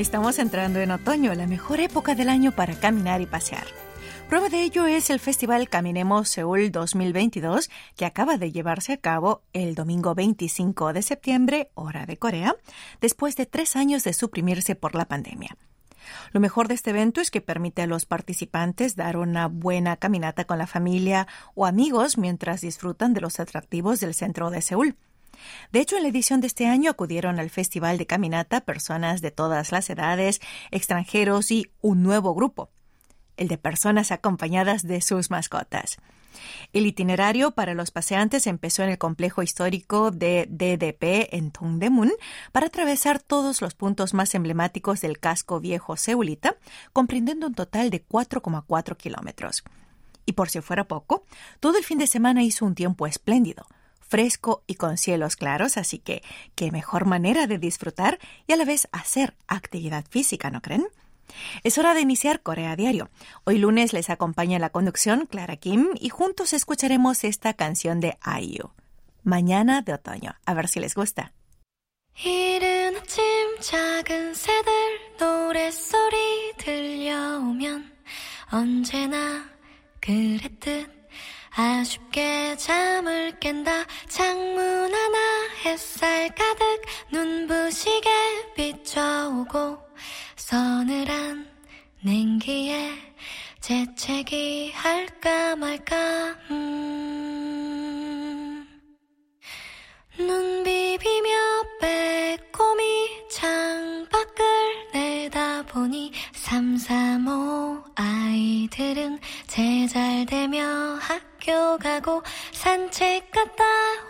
Estamos entrando en otoño, la mejor época del año para caminar y pasear. Prueba de ello es el Festival Caminemos Seúl 2022, que acaba de llevarse a cabo el domingo 25 de septiembre, hora de Corea, después de tres años de suprimirse por la pandemia. Lo mejor de este evento es que permite a los participantes dar una buena caminata con la familia o amigos mientras disfrutan de los atractivos del centro de Seúl. De hecho, en la edición de este año acudieron al Festival de Caminata personas de todas las edades, extranjeros y un nuevo grupo el de personas acompañadas de sus mascotas. El itinerario para los paseantes empezó en el complejo histórico de DDP en Tongdemun para atravesar todos los puntos más emblemáticos del casco viejo seulita, comprendiendo un total de 4,4 kilómetros. Y por si fuera poco, todo el fin de semana hizo un tiempo espléndido, fresco y con cielos claros, así que qué mejor manera de disfrutar y a la vez hacer actividad física, ¿no creen? Es hora de iniciar Corea Diario. Hoy lunes les acompaña la conducción Clara Kim y juntos escucharemos esta canción de IU. Mañana de otoño. A ver si les gusta. 아쉽게 잠 을 깬다 창문 하나 햇살 가득 눈부시게 비춰오고 서늘한 냉기에 재채기 할까 말까 음. 눈 비비며 빼꼼히 창밖을 내다보니 삼삼오 아이들은 제잘되며 학 교 가고 산책 갔다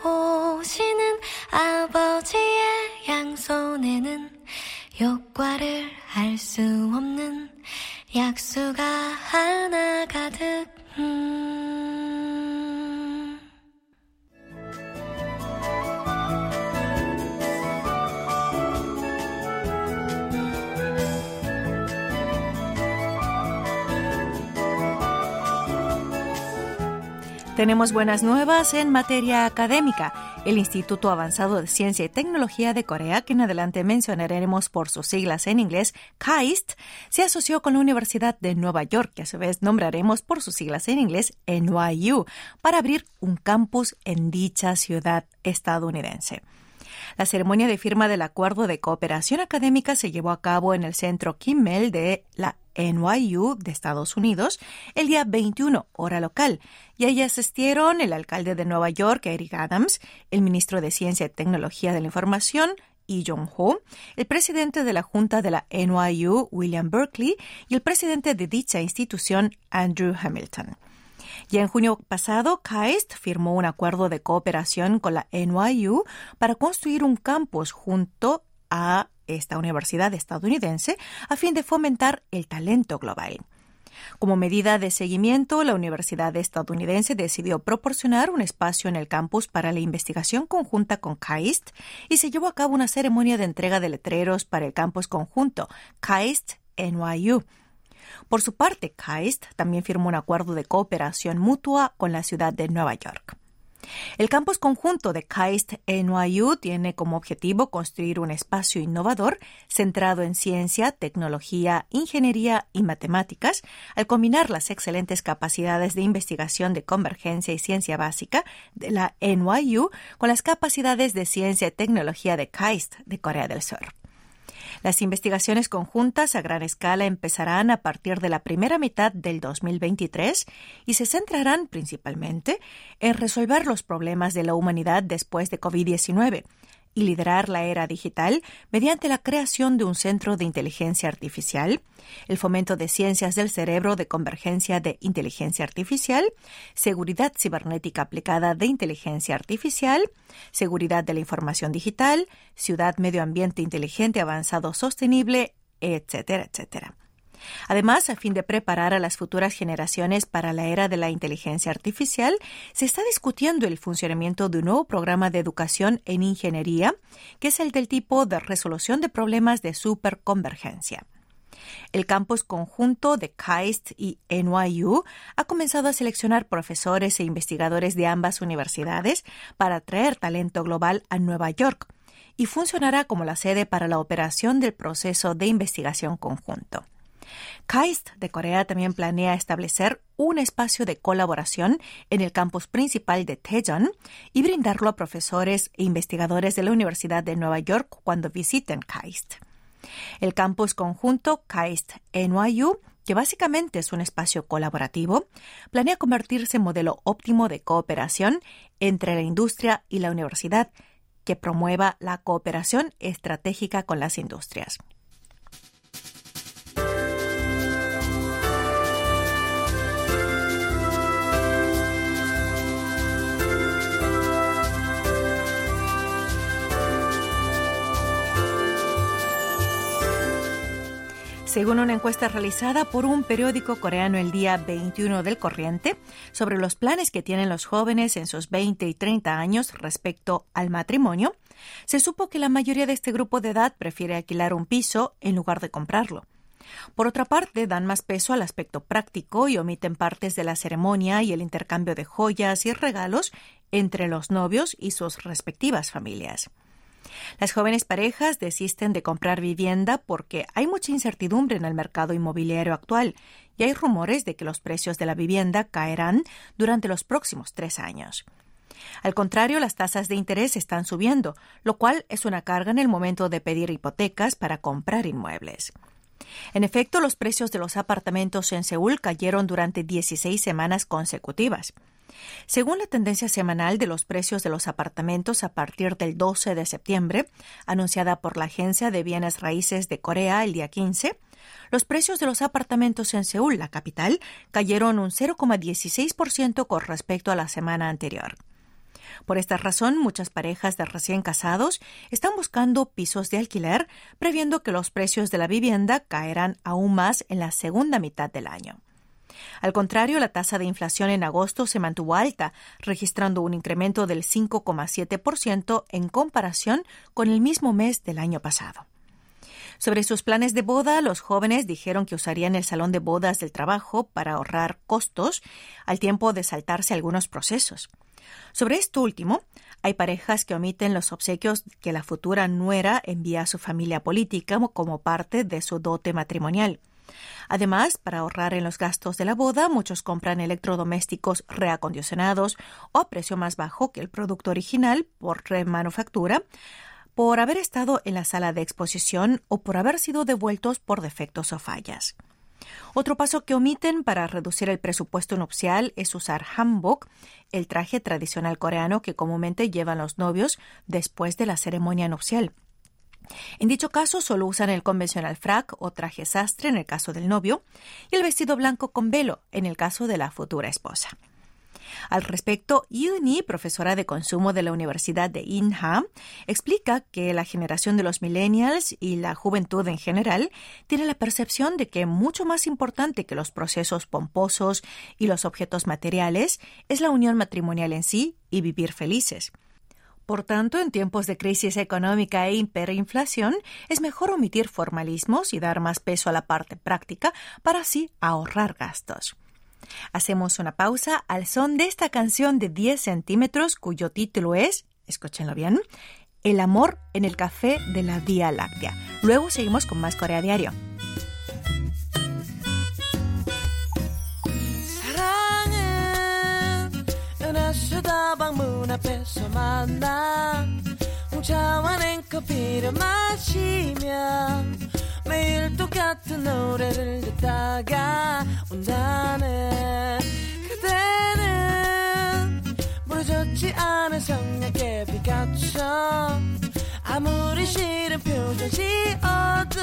오시는 아버지의 양손에는 효과를 할수 없는 약수가 하나 가득 음. Tenemos buenas nuevas en materia académica. El Instituto Avanzado de Ciencia y Tecnología de Corea, que en adelante mencionaremos por sus siglas en inglés, KAIST, se asoció con la Universidad de Nueva York, que a su vez nombraremos por sus siglas en inglés NYU, para abrir un campus en dicha ciudad estadounidense. La ceremonia de firma del acuerdo de cooperación académica se llevó a cabo en el centro Kimmel de la NYU de Estados Unidos el día 21, hora local, y ahí asistieron el alcalde de Nueva York, Eric Adams, el ministro de Ciencia y Tecnología de la Información, Lee Jong-ho, el presidente de la Junta de la NYU, William Berkeley, y el presidente de dicha institución, Andrew Hamilton. Ya en junio pasado, KAIST firmó un acuerdo de cooperación con la NYU para construir un campus junto a esta universidad estadounidense a fin de fomentar el talento global. Como medida de seguimiento, la Universidad estadounidense decidió proporcionar un espacio en el campus para la investigación conjunta con KAIST y se llevó a cabo una ceremonia de entrega de letreros para el campus conjunto KAIST NYU. Por su parte, KAIST también firmó un acuerdo de cooperación mutua con la ciudad de Nueva York. El campus conjunto de KAIST NYU tiene como objetivo construir un espacio innovador centrado en ciencia, tecnología, ingeniería y matemáticas, al combinar las excelentes capacidades de investigación de convergencia y ciencia básica de la NYU con las capacidades de ciencia y tecnología de KAIST de Corea del Sur. Las investigaciones conjuntas a gran escala empezarán a partir de la primera mitad del 2023 y se centrarán principalmente en resolver los problemas de la humanidad después de COVID-19 y liderar la era digital mediante la creación de un centro de inteligencia artificial, el fomento de ciencias del cerebro de convergencia de inteligencia artificial, seguridad cibernética aplicada de inteligencia artificial, seguridad de la información digital, ciudad medio ambiente inteligente avanzado sostenible, etcétera, etcétera. Además, a fin de preparar a las futuras generaciones para la era de la inteligencia artificial, se está discutiendo el funcionamiento de un nuevo programa de educación en ingeniería, que es el del tipo de resolución de problemas de superconvergencia. El campus conjunto de KAIST y NYU ha comenzado a seleccionar profesores e investigadores de ambas universidades para atraer talento global a Nueva York y funcionará como la sede para la operación del proceso de investigación conjunto. KAIST de Corea también planea establecer un espacio de colaboración en el campus principal de Daejeon y brindarlo a profesores e investigadores de la Universidad de Nueva York cuando visiten KAIST. El campus conjunto KAIST NYU que básicamente es un espacio colaborativo, planea convertirse en modelo óptimo de cooperación entre la industria y la universidad, que promueva la cooperación estratégica con las industrias. Según una encuesta realizada por un periódico coreano el día 21 del corriente sobre los planes que tienen los jóvenes en sus 20 y 30 años respecto al matrimonio, se supo que la mayoría de este grupo de edad prefiere alquilar un piso en lugar de comprarlo. Por otra parte, dan más peso al aspecto práctico y omiten partes de la ceremonia y el intercambio de joyas y regalos entre los novios y sus respectivas familias. Las jóvenes parejas desisten de comprar vivienda porque hay mucha incertidumbre en el mercado inmobiliario actual y hay rumores de que los precios de la vivienda caerán durante los próximos tres años. Al contrario, las tasas de interés están subiendo, lo cual es una carga en el momento de pedir hipotecas para comprar inmuebles. En efecto, los precios de los apartamentos en Seúl cayeron durante 16 semanas consecutivas. Según la tendencia semanal de los precios de los apartamentos a partir del 12 de septiembre, anunciada por la Agencia de Bienes Raíces de Corea el día 15, los precios de los apartamentos en Seúl, la capital, cayeron un 0,16% con respecto a la semana anterior. Por esta razón, muchas parejas de recién casados están buscando pisos de alquiler, previendo que los precios de la vivienda caerán aún más en la segunda mitad del año. Al contrario, la tasa de inflación en agosto se mantuvo alta, registrando un incremento del 5,7% en comparación con el mismo mes del año pasado. Sobre sus planes de boda, los jóvenes dijeron que usarían el salón de bodas del trabajo para ahorrar costos al tiempo de saltarse algunos procesos. Sobre esto último, hay parejas que omiten los obsequios que la futura nuera envía a su familia política como parte de su dote matrimonial. Además, para ahorrar en los gastos de la boda, muchos compran electrodomésticos reacondicionados o a precio más bajo que el producto original por remanufactura, por haber estado en la sala de exposición o por haber sido devueltos por defectos o fallas. Otro paso que omiten para reducir el presupuesto nupcial es usar hanbok, el traje tradicional coreano que comúnmente llevan los novios después de la ceremonia nupcial. En dicho caso, solo usan el convencional frac o traje sastre en el caso del novio y el vestido blanco con velo en el caso de la futura esposa. Al respecto, Yuni, profesora de consumo de la Universidad de Inha, explica que la generación de los millennials y la juventud en general tiene la percepción de que mucho más importante que los procesos pomposos y los objetos materiales es la unión matrimonial en sí y vivir felices. Por tanto, en tiempos de crisis económica e hiperinflación, es mejor omitir formalismos y dar más peso a la parte práctica para así ahorrar gastos. Hacemos una pausa al son de esta canción de 10 centímetros cuyo título es, escúchenlo bien, El amor en el café de la Vía Láctea. Luego seguimos con más Corea Diario. 만나 홍차와 냉커피를 마시며 매일 똑같은 노래를 듣다가 온다네. 그대는 부러졌지 않은 성냥개 빛같처 아무리 싫은 표정 지어도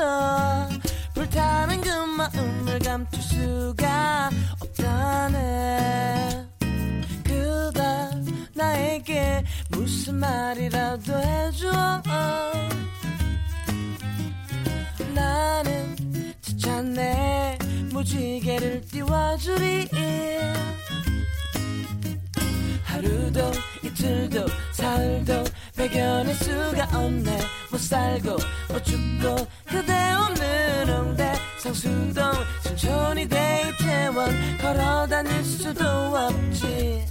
불타는 그 마음을 감출 수가 없다네 나에게 무슨 말이라도 해줘. 나는 지쳤네. 무지개를 띄워주리. 하루도 이틀도 사흘도 배견할 수가 없네. 못 살고 못 죽고 그대 없는 홍대. 성수동 천천히 데이트원. 걸어 다닐 수도 없지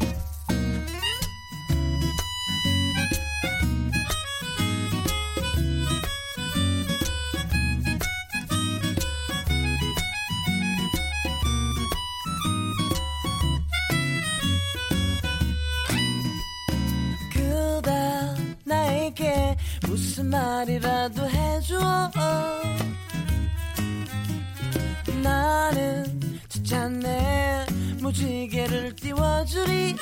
말이라도 해줘. 나는 지쳤네. 무지개를 띄워주리.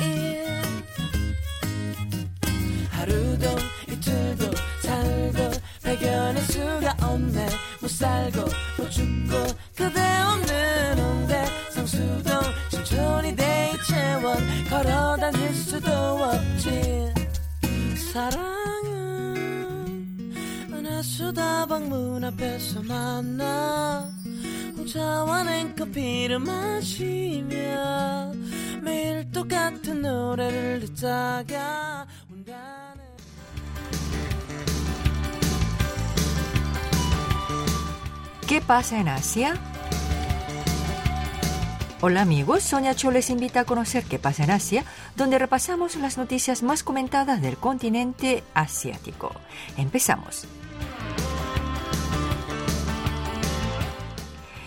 하루도 이틀도 살고 발견할 수가 은하수다방 문 앞에서 만나 혼자와 냉커피를 마시며 매일 똑같은 노래를 듣다가 온다는 ¿Qué pasa en Asia? Hola amigos, Sonia Cho les invita a conocer qué pasa en Asia, donde repasamos las noticias más comentadas del continente asiático. Empezamos.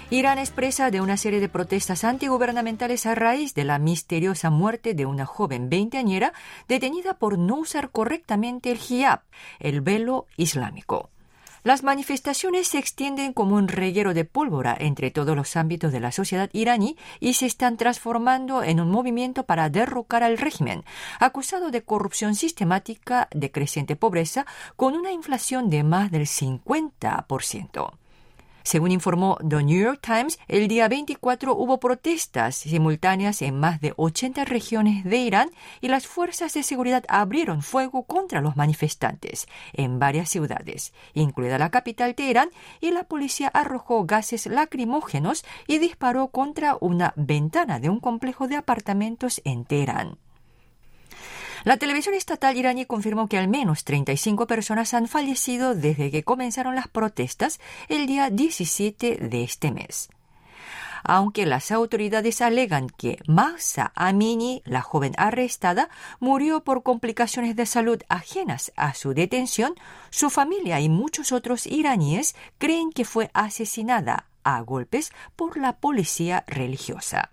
Irán es presa de una serie de protestas antigubernamentales a raíz de la misteriosa muerte de una joven veinteañera detenida por no usar correctamente el hijab, el velo islámico. Las manifestaciones se extienden como un reguero de pólvora entre todos los ámbitos de la sociedad iraní y se están transformando en un movimiento para derrocar al régimen, acusado de corrupción sistemática, de creciente pobreza, con una inflación de más del 50%. Según informó The New York Times, el día 24 hubo protestas simultáneas en más de 80 regiones de Irán y las fuerzas de seguridad abrieron fuego contra los manifestantes en varias ciudades, incluida la capital Teherán, y la policía arrojó gases lacrimógenos y disparó contra una ventana de un complejo de apartamentos en Teherán. La televisión estatal iraní confirmó que al menos 35 personas han fallecido desde que comenzaron las protestas el día 17 de este mes. Aunque las autoridades alegan que Mahsa Amini, la joven arrestada, murió por complicaciones de salud ajenas a su detención, su familia y muchos otros iraníes creen que fue asesinada a golpes por la policía religiosa.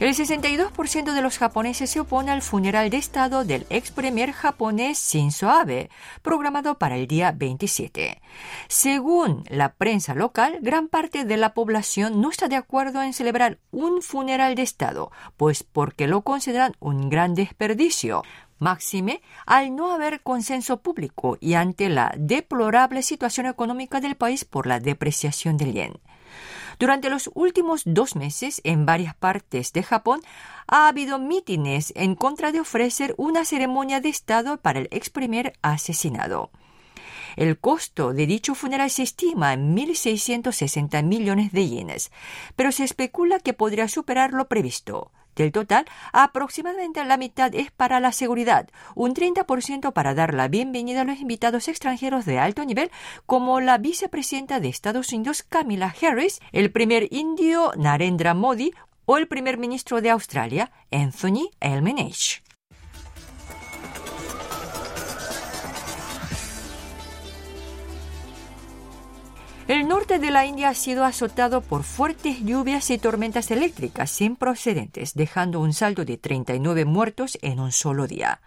El 62% de los japoneses se opone al funeral de Estado del ex premier japonés Shinzo Abe, programado para el día 27. Según la prensa local, gran parte de la población no está de acuerdo en celebrar un funeral de Estado, pues porque lo consideran un gran desperdicio. Máxime al no haber consenso público y ante la deplorable situación económica del país por la depreciación del yen. Durante los últimos dos meses, en varias partes de Japón, ha habido mítines en contra de ofrecer una ceremonia de Estado para el ex primer asesinado. El costo de dicho funeral se estima en 1.660 millones de yenes, pero se especula que podría superar lo previsto. Del total, aproximadamente la mitad es para la seguridad, un 30% para dar la bienvenida a los invitados extranjeros de alto nivel, como la vicepresidenta de Estados Unidos Kamala Harris, el primer indio Narendra Modi o el primer ministro de Australia Anthony Albanese. El norte de la India ha sido azotado por fuertes lluvias y tormentas eléctricas sin procedentes, dejando un saldo de 39 muertos en un solo día.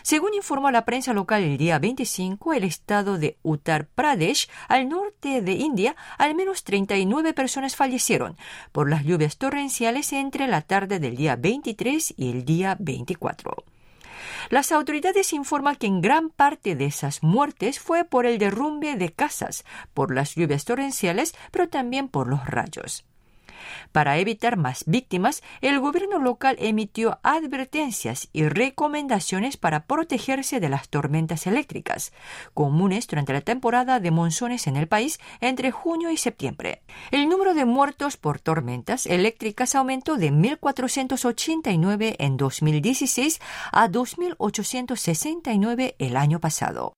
Según informó la prensa local el día 25, el estado de Uttar Pradesh, al norte de India, al menos 39 personas fallecieron por las lluvias torrenciales entre la tarde del día 23 y el día 24. Las autoridades informan que en gran parte de esas muertes fue por el derrumbe de casas, por las lluvias torrenciales, pero también por los rayos. Para evitar más víctimas, el gobierno local emitió advertencias y recomendaciones para protegerse de las tormentas eléctricas, comunes durante la temporada de monzones en el país entre junio y septiembre. El número de muertos por tormentas eléctricas aumentó de 1.489 en 2016 a 2.869 el año pasado.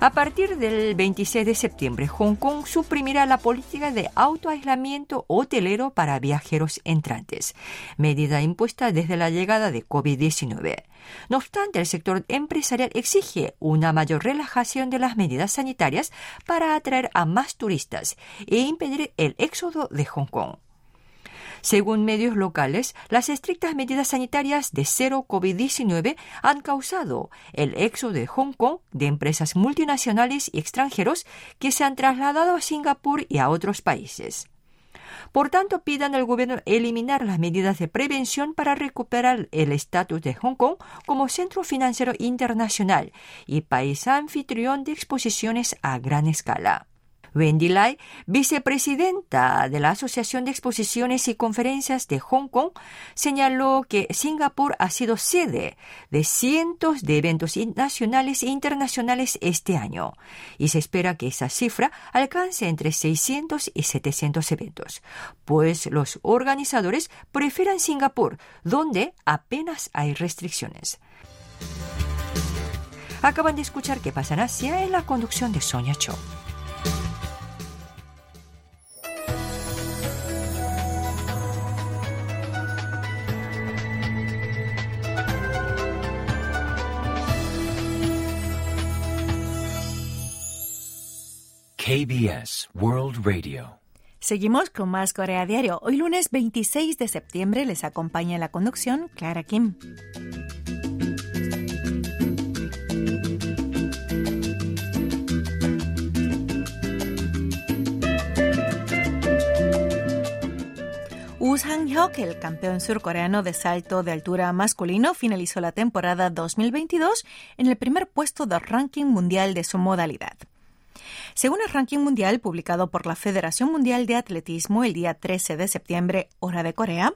A partir del 26 de septiembre, Hong Kong suprimirá la política de autoaislamiento hotelero para viajeros entrantes, medida impuesta desde la llegada de COVID-19. No obstante, el sector empresarial exige una mayor relajación de las medidas sanitarias para atraer a más turistas e impedir el éxodo de Hong Kong. Según medios locales, las estrictas medidas sanitarias de cero COVID-19 han causado el éxodo de Hong Kong de empresas multinacionales y extranjeros que se han trasladado a Singapur y a otros países. Por tanto, pidan al gobierno eliminar las medidas de prevención para recuperar el estatus de Hong Kong como centro financiero internacional y país anfitrión de exposiciones a gran escala. Wendy Lai, vicepresidenta de la Asociación de Exposiciones y Conferencias de Hong Kong, señaló que Singapur ha sido sede de cientos de eventos nacionales e internacionales este año y se espera que esa cifra alcance entre 600 y 700 eventos, pues los organizadores prefieren Singapur, donde apenas hay restricciones. Acaban de escuchar qué pasa en Asia en la conducción de Sonia Cho. KBS World Radio. Seguimos con más Corea Diario. Hoy lunes 26 de septiembre les acompaña la conducción Clara Kim. Woo Sang-hyuk, el campeón surcoreano de salto de altura masculino, finalizó la temporada 2022 en el primer puesto del ranking mundial de su modalidad. Según el ranking mundial publicado por la Federación Mundial de Atletismo el día 13 de septiembre, hora de Corea,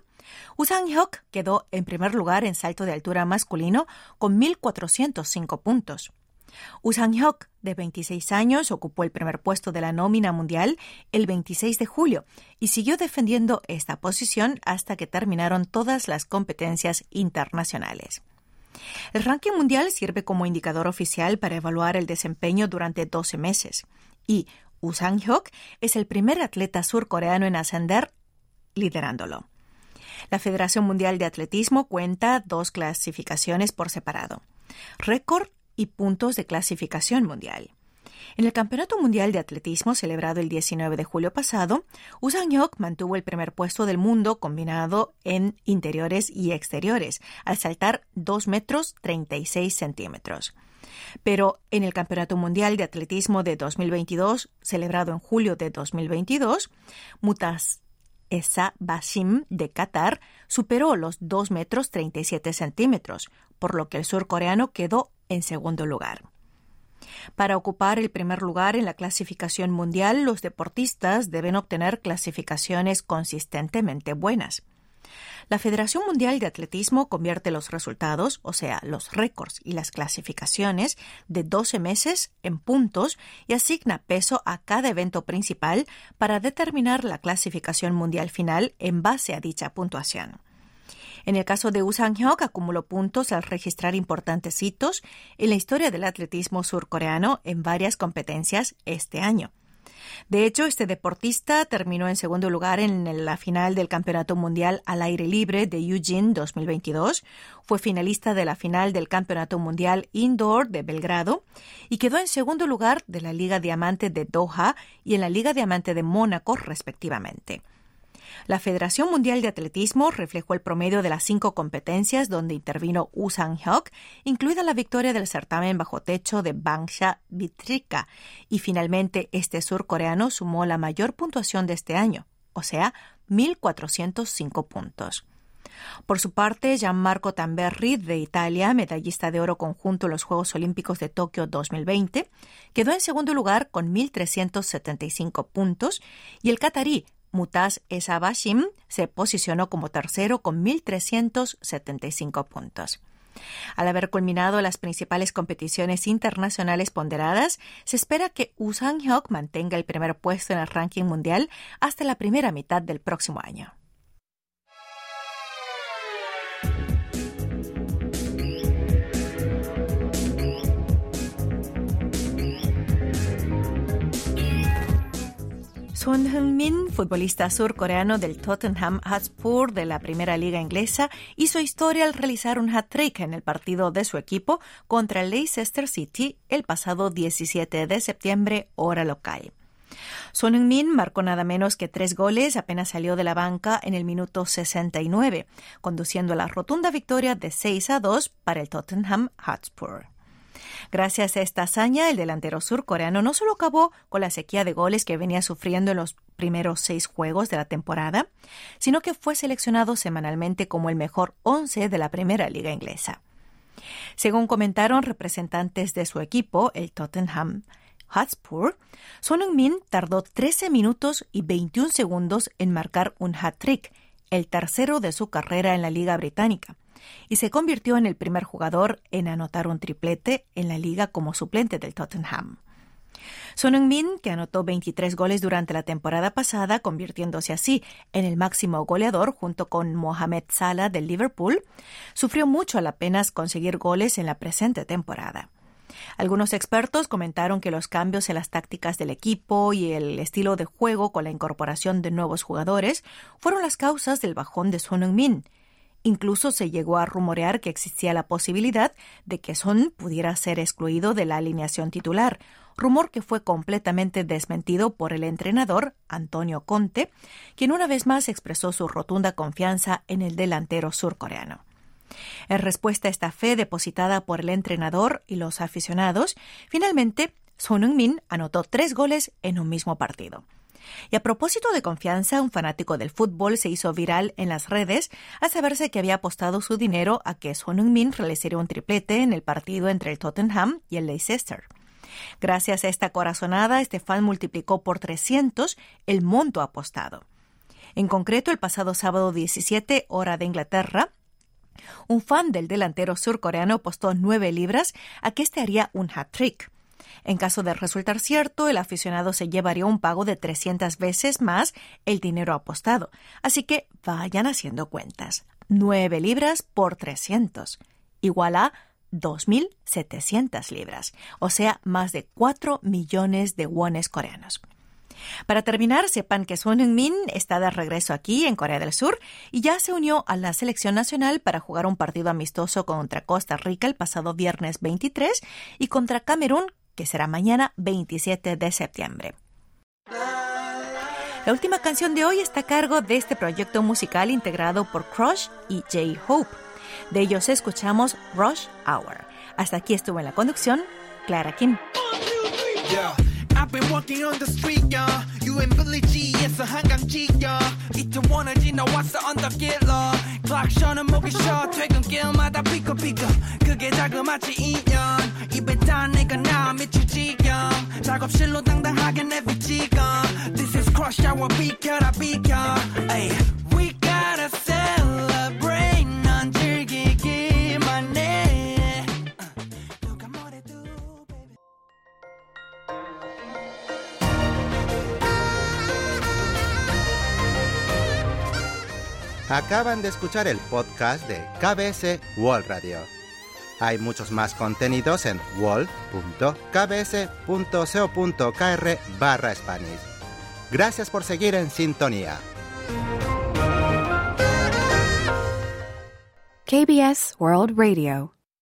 Usang Hyuk quedó en primer lugar en salto de altura masculino con 1.405 puntos. Usang Hyuk, de 26 años, ocupó el primer puesto de la nómina mundial el 26 de julio y siguió defendiendo esta posición hasta que terminaron todas las competencias internacionales. El ranking mundial sirve como indicador oficial para evaluar el desempeño durante 12 meses y Woo Sang-hyuk es el primer atleta surcoreano en ascender liderándolo. La Federación Mundial de Atletismo cuenta dos clasificaciones por separado, récord y puntos de clasificación mundial. En el Campeonato Mundial de Atletismo celebrado el 19 de julio pasado, Usain Hyuk mantuvo el primer puesto del mundo combinado en interiores y exteriores, al saltar 2 metros 36 centímetros. Pero en el Campeonato Mundial de Atletismo de 2022, celebrado en julio de 2022, Mutas Esa Bashim de Qatar superó los 2 metros 37 centímetros, por lo que el surcoreano quedó en segundo lugar. Para ocupar el primer lugar en la clasificación mundial, los deportistas deben obtener clasificaciones consistentemente buenas. La Federación Mundial de Atletismo convierte los resultados, o sea, los récords y las clasificaciones de 12 meses en puntos y asigna peso a cada evento principal para determinar la clasificación mundial final en base a dicha puntuación. En el caso de Usang Hyuk, acumuló puntos al registrar importantes hitos en la historia del atletismo surcoreano en varias competencias este año. De hecho, este deportista terminó en segundo lugar en la final del Campeonato Mundial al Aire Libre de Eugene 2022, fue finalista de la final del Campeonato Mundial Indoor de Belgrado y quedó en segundo lugar de la Liga Diamante de Doha y en la Liga Diamante de Mónaco, respectivamente. La Federación Mundial de Atletismo reflejó el promedio de las cinco competencias donde intervino Usan Hyuk, incluida la victoria del certamen bajo techo de Bangsha Vitrika, y finalmente este surcoreano sumó la mayor puntuación de este año, o sea, 1.405 puntos. Por su parte, Gianmarco Tamberri, de Italia, medallista de oro conjunto en los Juegos Olímpicos de Tokio 2020, quedó en segundo lugar con 1.375 puntos y el catarí Mutaz Esabashim se posicionó como tercero con 1.375 puntos. Al haber culminado las principales competiciones internacionales ponderadas, se espera que Usang Hyuk mantenga el primer puesto en el ranking mundial hasta la primera mitad del próximo año. Son Heung-min, futbolista surcoreano del Tottenham Hotspur de la Primera Liga Inglesa, hizo historia al realizar un hat-trick en el partido de su equipo contra Leicester City el pasado 17 de septiembre, hora local. Son Heung-min marcó nada menos que tres goles apenas salió de la banca en el minuto 69, conduciendo a la rotunda victoria de 6 a 2 para el Tottenham Hotspur. Gracias a esta hazaña, el delantero surcoreano no solo acabó con la sequía de goles que venía sufriendo en los primeros seis juegos de la temporada, sino que fue seleccionado semanalmente como el mejor once de la primera liga inglesa. Según comentaron representantes de su equipo, el Tottenham Hotspur, Son Heung-min tardó 13 minutos y 21 segundos en marcar un hat-trick, el tercero de su carrera en la Liga Británica y se convirtió en el primer jugador en anotar un triplete en la liga como suplente del Tottenham. Son Heung-min, que anotó 23 goles durante la temporada pasada, convirtiéndose así en el máximo goleador junto con Mohamed Salah del Liverpool, sufrió mucho al apenas conseguir goles en la presente temporada. Algunos expertos comentaron que los cambios en las tácticas del equipo y el estilo de juego con la incorporación de nuevos jugadores fueron las causas del bajón de Son Heung-min, Incluso se llegó a rumorear que existía la posibilidad de que Son pudiera ser excluido de la alineación titular, rumor que fue completamente desmentido por el entrenador Antonio Conte, quien una vez más expresó su rotunda confianza en el delantero surcoreano. En respuesta a esta fe depositada por el entrenador y los aficionados, finalmente Son Heung-min anotó tres goles en un mismo partido. Y a propósito de confianza, un fanático del fútbol se hizo viral en las redes al saberse que había apostado su dinero a que Son Heung-min realizaría un triplete en el partido entre el Tottenham y el Leicester. Gracias a esta corazonada, este fan multiplicó por 300 el monto apostado. En concreto, el pasado sábado 17, hora de Inglaterra, un fan del delantero surcoreano apostó 9 libras a que este haría un hat-trick. En caso de resultar cierto, el aficionado se llevaría un pago de 300 veces más el dinero apostado. Así que vayan haciendo cuentas. 9 libras por 300. Igual a 2.700 libras, o sea, más de 4 millones de wones coreanos. Para terminar, sepan que Son Heung-min está de regreso aquí en Corea del Sur y ya se unió a la selección nacional para jugar un partido amistoso contra Costa Rica el pasado viernes 23 y contra Camerún que será mañana 27 de septiembre. La última canción de hoy está a cargo de este proyecto musical integrado por Crush y J-Hope. De ellos escuchamos Rush Hour. Hasta aquí estuvo en la conducción Clara Kim. I've been walking on the street, yeah. You and Billy G, it's a 한강지, yeah. 이태원을 지나왔어 언덕길로. 클락션은 목이 쉬어. 퇴근길마다 삐까삐까. 그게 자그마치 인연. 입에 단 내가 나 미치지경. 작업실로 당당하게 내비치고. This is crush hour 비켜라 비켜. Ay, we gotta celebrate. 난 즐기기만 해. 누가 뭐래도 baby. Acaban de escuchar el podcast de KBS World Radio. Hay muchos más contenidos en wall.kbs.co.kr barra Spanish. Gracias por seguir en sintonía. KBS World Radio.